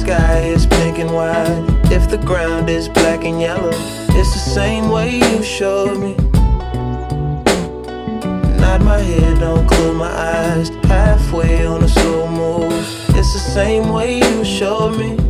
sky is pink and white, if the ground is black and yellow, it's the same way you showed me. Nod my head, don't close my eyes. Halfway on a slow move, it's the same way you showed me.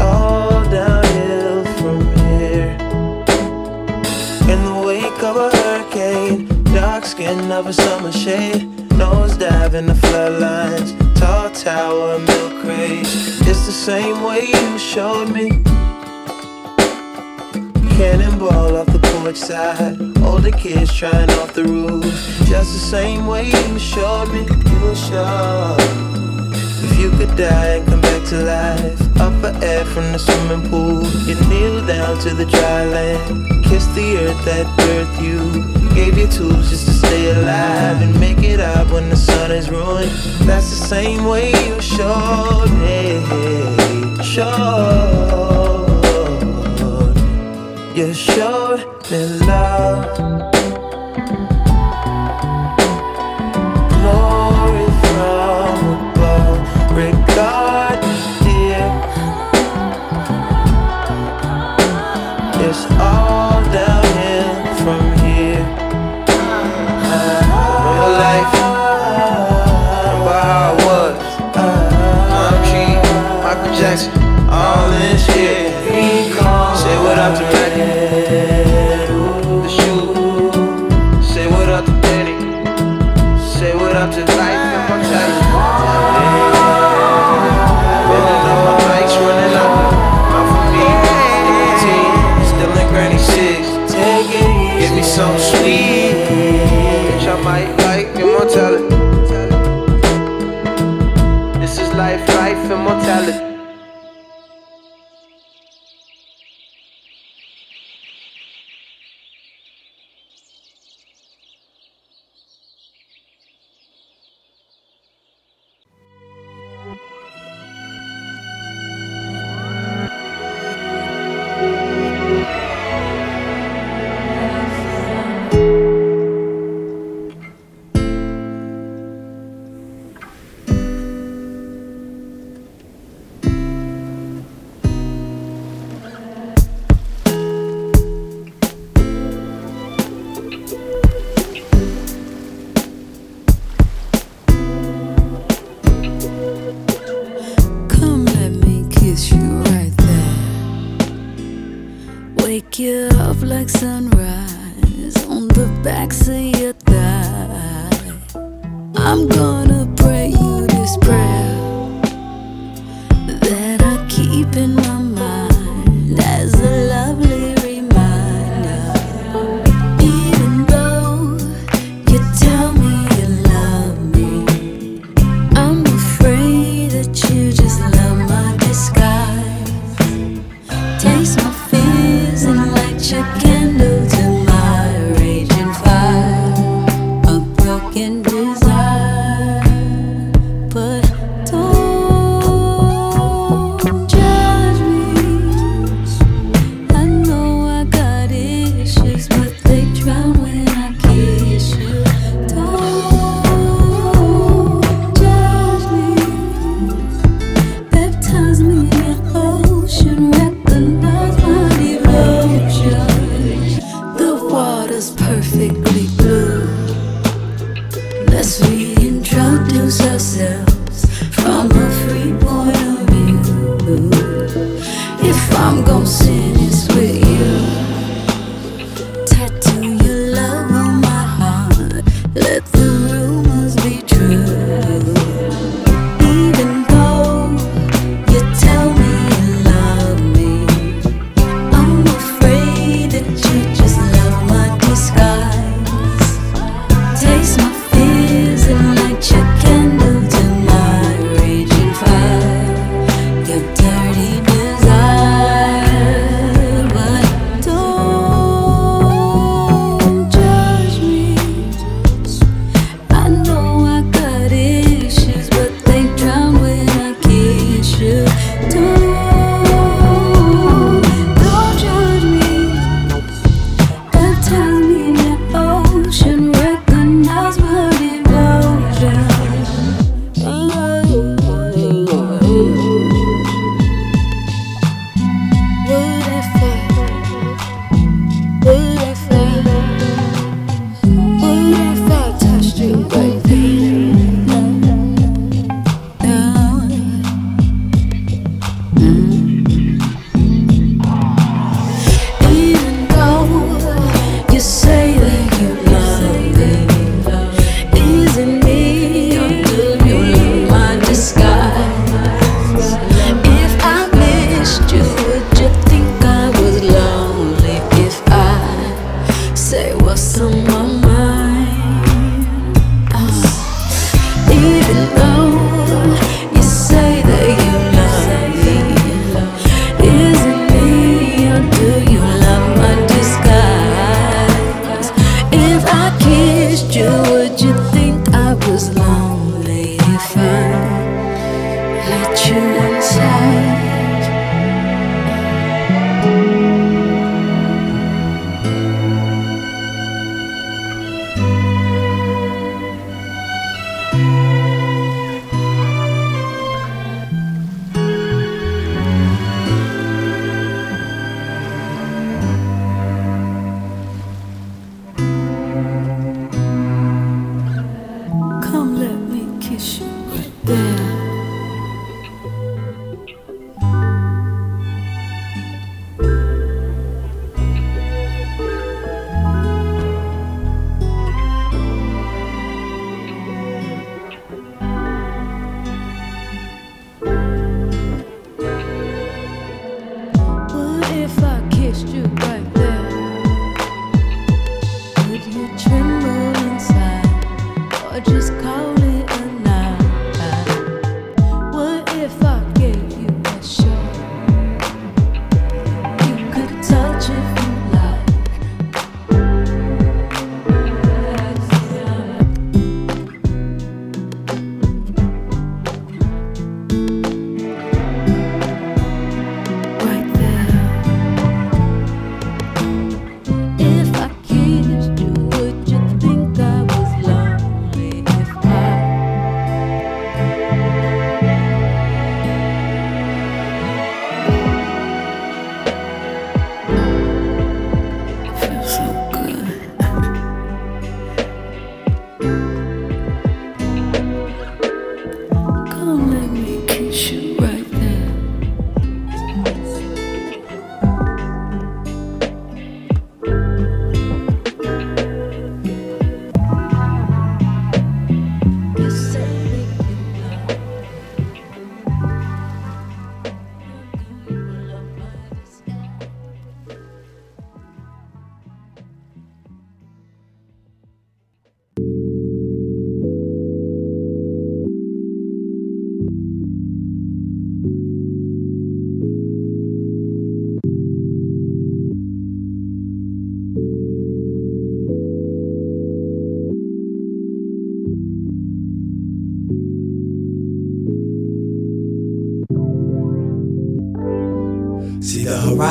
All downhill from here. In the wake of a hurricane, dark skin of a summer shade, nose dive in the floodlines, tall tower, milk craze. It's the same way you showed me. Cannonball off the porch side, older kids trying off the roof. Just the same way you showed me, you showed. If you could die and come to life, up for air from the swimming pool, you kneel down to the dry land, kiss the earth that birthed you, gave you tools just to stay alive and make it out when the sun is ruined. That's the same way you showed some sweet, Wake you up like sunrise on the backs of your thigh. I'm gonna pray you this prayer that I keep in my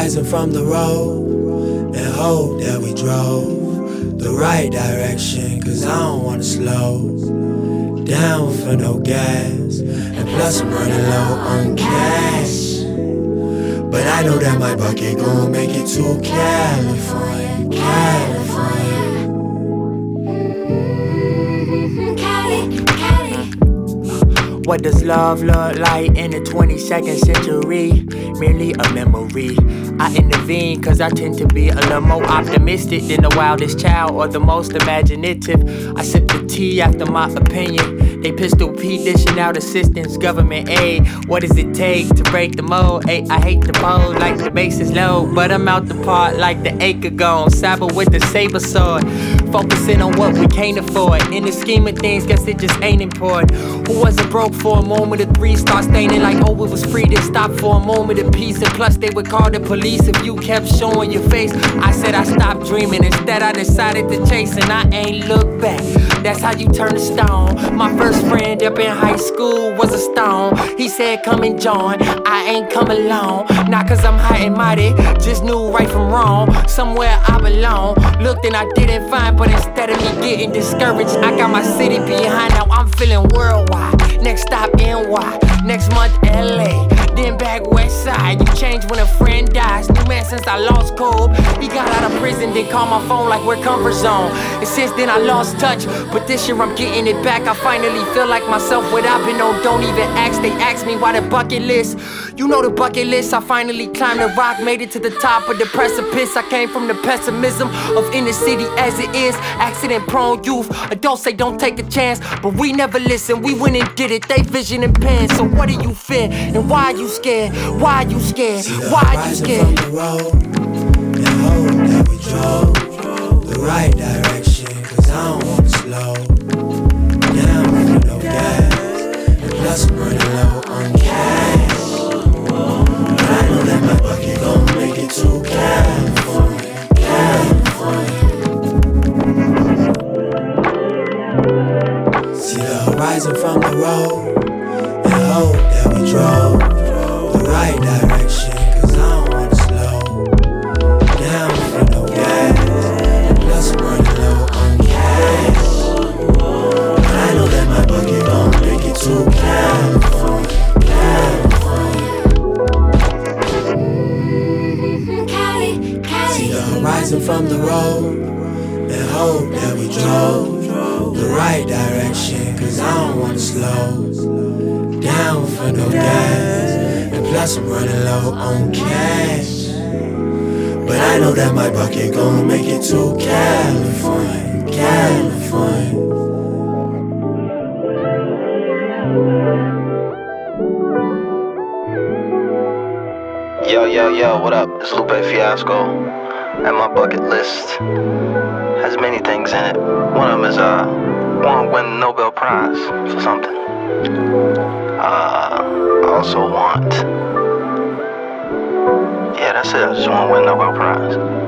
rising from the road and hope that we drove the right direction. Cause I don't wanna slow down for no gas. And plus, I'm running low on cash. But I know that my bucket gon' make it to California, California. What does love look like in the 22nd century? Merely a memory. I intervene cause I tend to be a little more optimistic than the wildest child or the most imaginative. I sip the tea after my opinion. They pistol P dishing out assistance, government aid. What does it take to break the mold? Hey, I hate the pole like the base is low, but I'm out the part like the acre gone. Saber with the saber sword. Focusing on what we can't afford. In the scheme of things, guess it just ain't important. Who wasn't broke for a moment of three? Start staining like, oh, it was free to stop for a moment of peace. And plus, they would call the police if you kept showing your face. I said I stopped dreaming. Instead, I decided to chase, and I ain't look back. That's how you turn a stone. My first friend up in high school was a stone. He said, Come and join. I ain't come alone. Not cause I'm high and mighty, just knew right from wrong. Somewhere I belong. Looked and I didn't find but instead of me getting discouraged, I got my city behind. Now I'm feeling worldwide. Next stop NY, next month LA, then back west side. You change when a friend dies. New man since I lost Kobe. He got out of prison, then called my phone like we're comfort zone. And since then I lost touch, but this year I'm getting it back. I finally feel like myself. What I've been on, don't even ask. They ask me why the bucket list. You know the bucket list. I finally climbed the rock, made it to the top of the precipice. I came from the pessimism of inner city as it is accident prone youth. Adults say don't take a chance, but we never listen. We went and did it, they vision and pen. So what do you fear? And why are you scared? Why are you scared? Why are you scared? From the road and hope that we drove the right direction. Cause I don't wanna slow down for no gas. And plus, I'm running low Yo, yo, yo, what up? It's Lupe Fiasco. And my bucket list has many things in it. One of them is, uh, want to win the Nobel Prize for something. Uh, I also want. Yeah, that's it. I just want to win the Nobel Prize.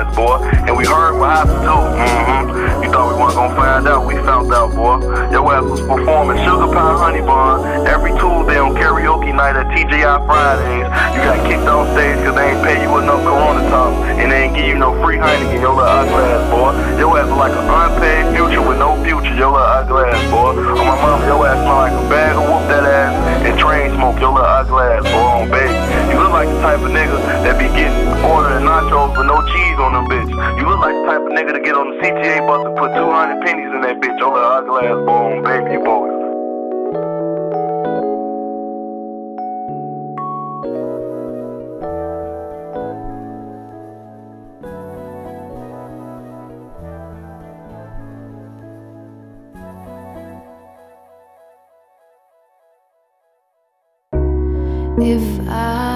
Ass, boy. And we heard what happened too. Mm-hmm. You thought we weren't gonna find out, we found out, boy. Your ass was performing Sugar Pie Honey Bun every Tuesday on karaoke night at TGI Fridays. You got kicked off stage cause they ain't pay you enough Corona time and they ain't give you no free Heineken, your little ugly ass, boy. Your ass like an unpaid future with no future, your little ugly ass, boy. On my mama, your ass smell like a bag of whoop that ass and train smoke, your little ugly ass, boy, on baby. You look like the type of nigga that be getting ordering nachos with no cheese on them bitch. You look like the type of nigga to get on the CTA bus and put 200 pennies in that bitch, your little ugly ass, on baby, boy. If I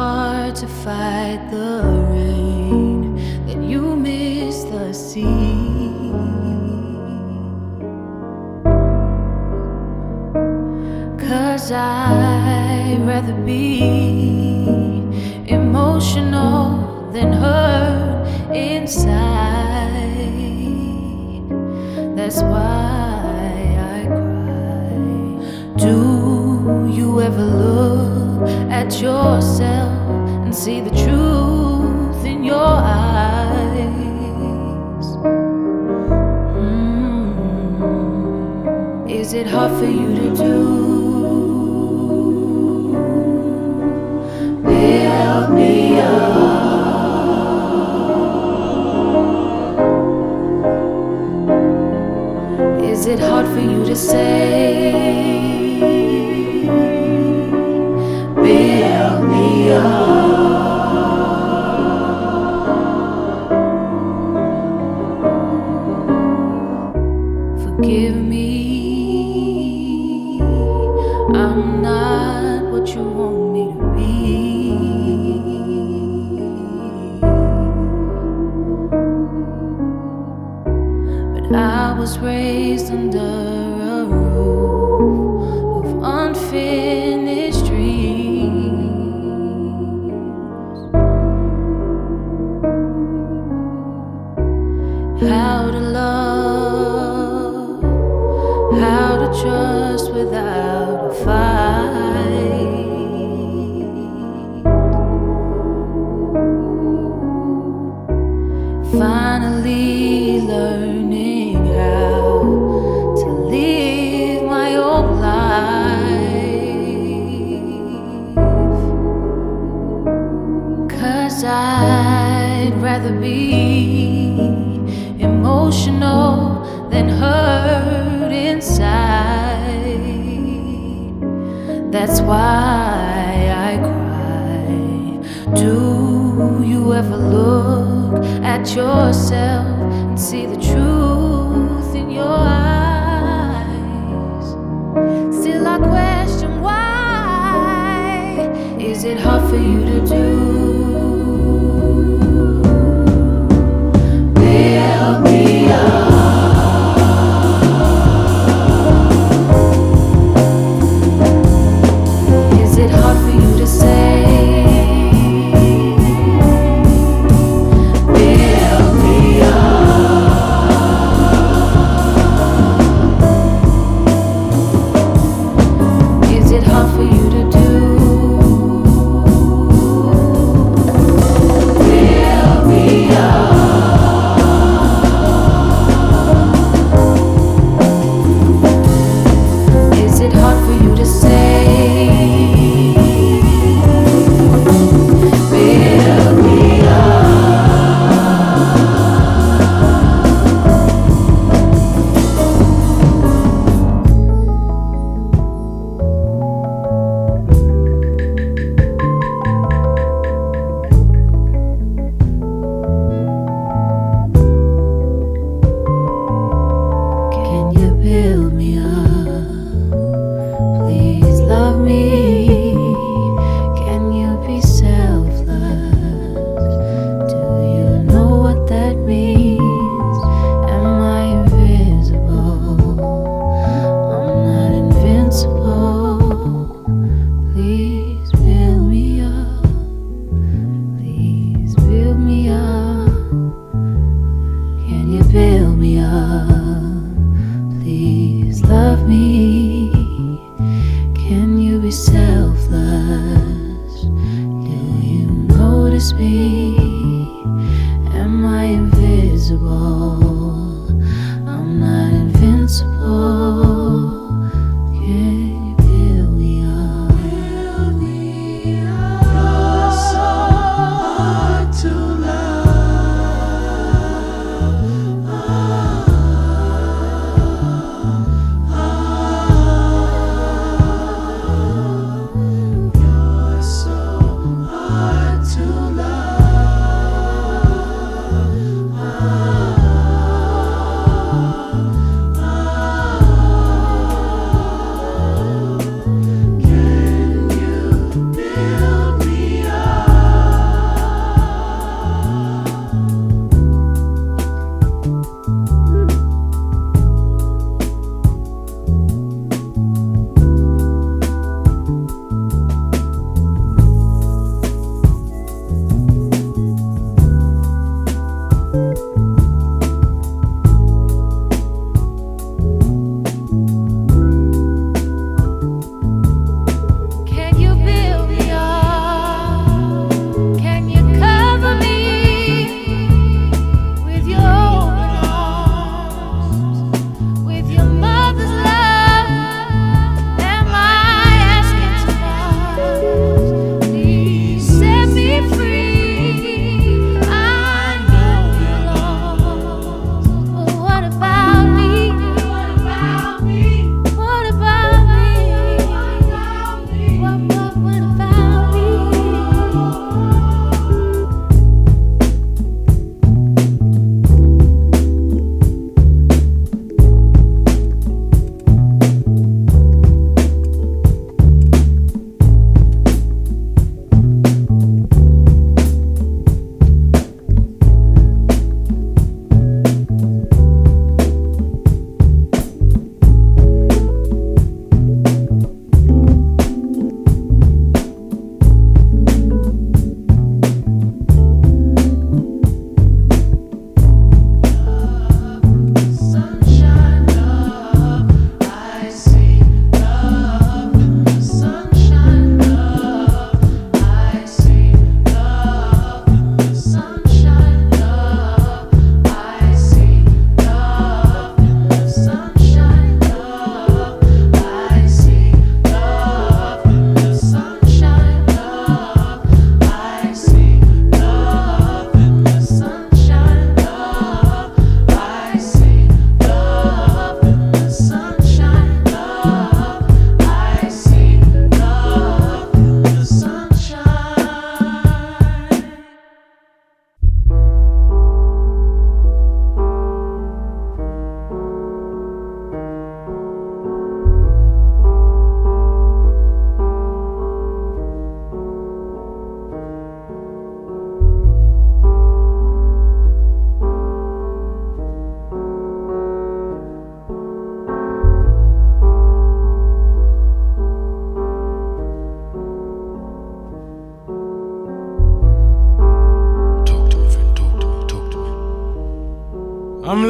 hard to fight the rain that you miss the sea. Cause I'd rather be emotional than hurt inside. That's why I cry. Do you ever look at yourself and see the truth in your eyes. Mm. Is it hard for you to do? Build me up. Is it hard for you to say? give me. I'm not what you want me to be. But I was raised under a roof of unfinished. I'd rather be emotional than hurt inside. That's why I cry. Do you ever look at yourself and see the truth in your eyes? Still, I question why. Is it hard for you to do? know.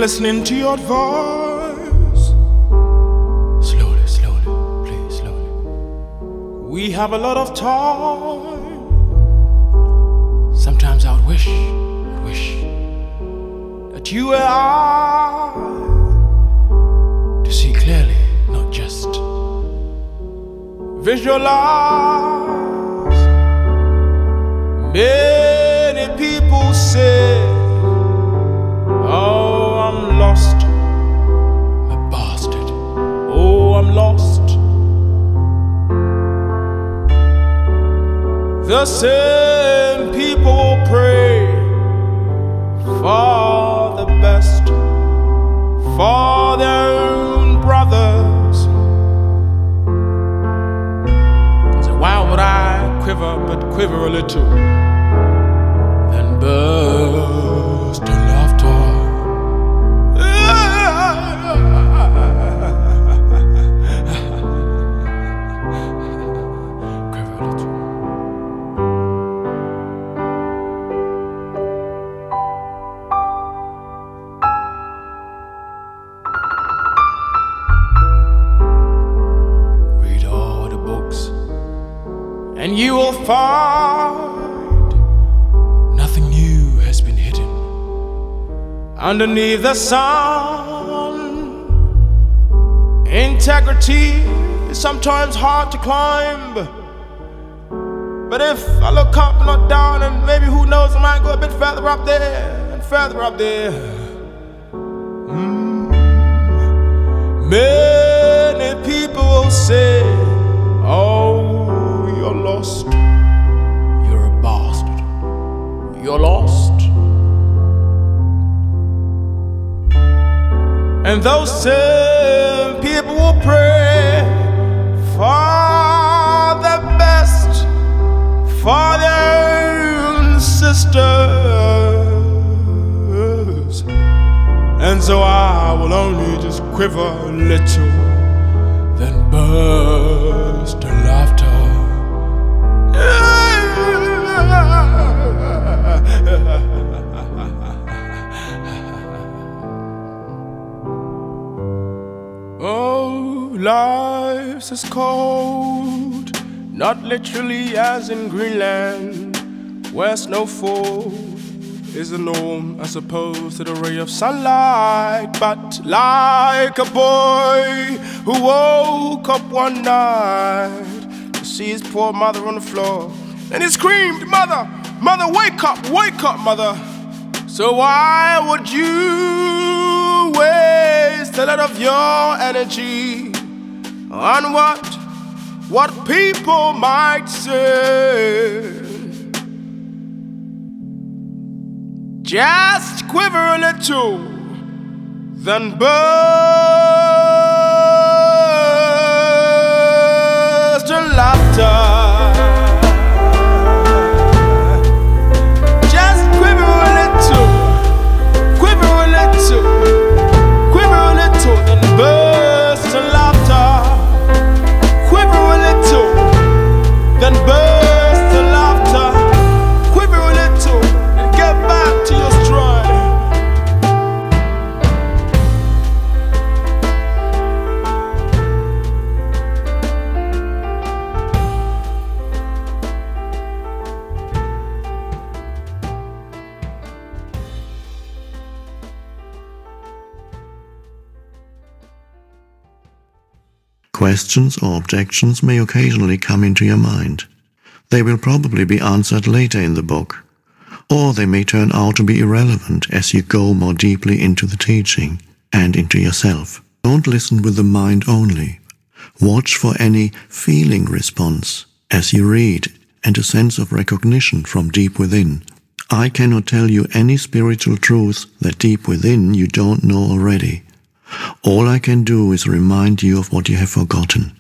Listening to your voice. Slowly, slowly, please, slowly. We have a lot of time. Sometimes I wish, wish that you and I to see clearly, not just visualize. Many The same people pray for the best for their own brothers. So why would I quiver but quiver a little? Then burst and you will find nothing new has been hidden underneath the sun. Integrity is sometimes hard to climb. But if I look up and not down, and maybe who knows, I might go a bit further up there and further up there. Mm. Many people will say, Oh, lost. You're a bastard. You're lost. And those same people will pray for the best for their own sisters. And so I will only just quiver a little, then burst in laughter. Life's is cold, not literally as in Greenland, where snowfall is the norm as opposed to the ray of sunlight. But like a boy who woke up one night to see his poor mother on the floor, and he screamed, Mother, mother, wake up, wake up, mother. So why would you waste a lot of your energy on what what people might say? Just quiver a little, then burst in laughter. Questions or objections may occasionally come into your mind. They will probably be answered later in the book, or they may turn out to be irrelevant as you go more deeply into the teaching and into yourself. Don't listen with the mind only. Watch for any feeling response as you read and a sense of recognition from deep within. I cannot tell you any spiritual truth that deep within you don't know already. All I can do is remind you of what you have forgotten.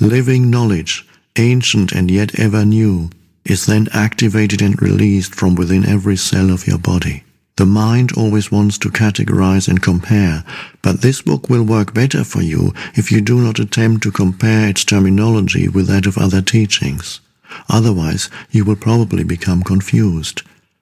Living knowledge, ancient and yet ever new, is then activated and released from within every cell of your body. The mind always wants to categorize and compare, but this book will work better for you if you do not attempt to compare its terminology with that of other teachings. Otherwise, you will probably become confused.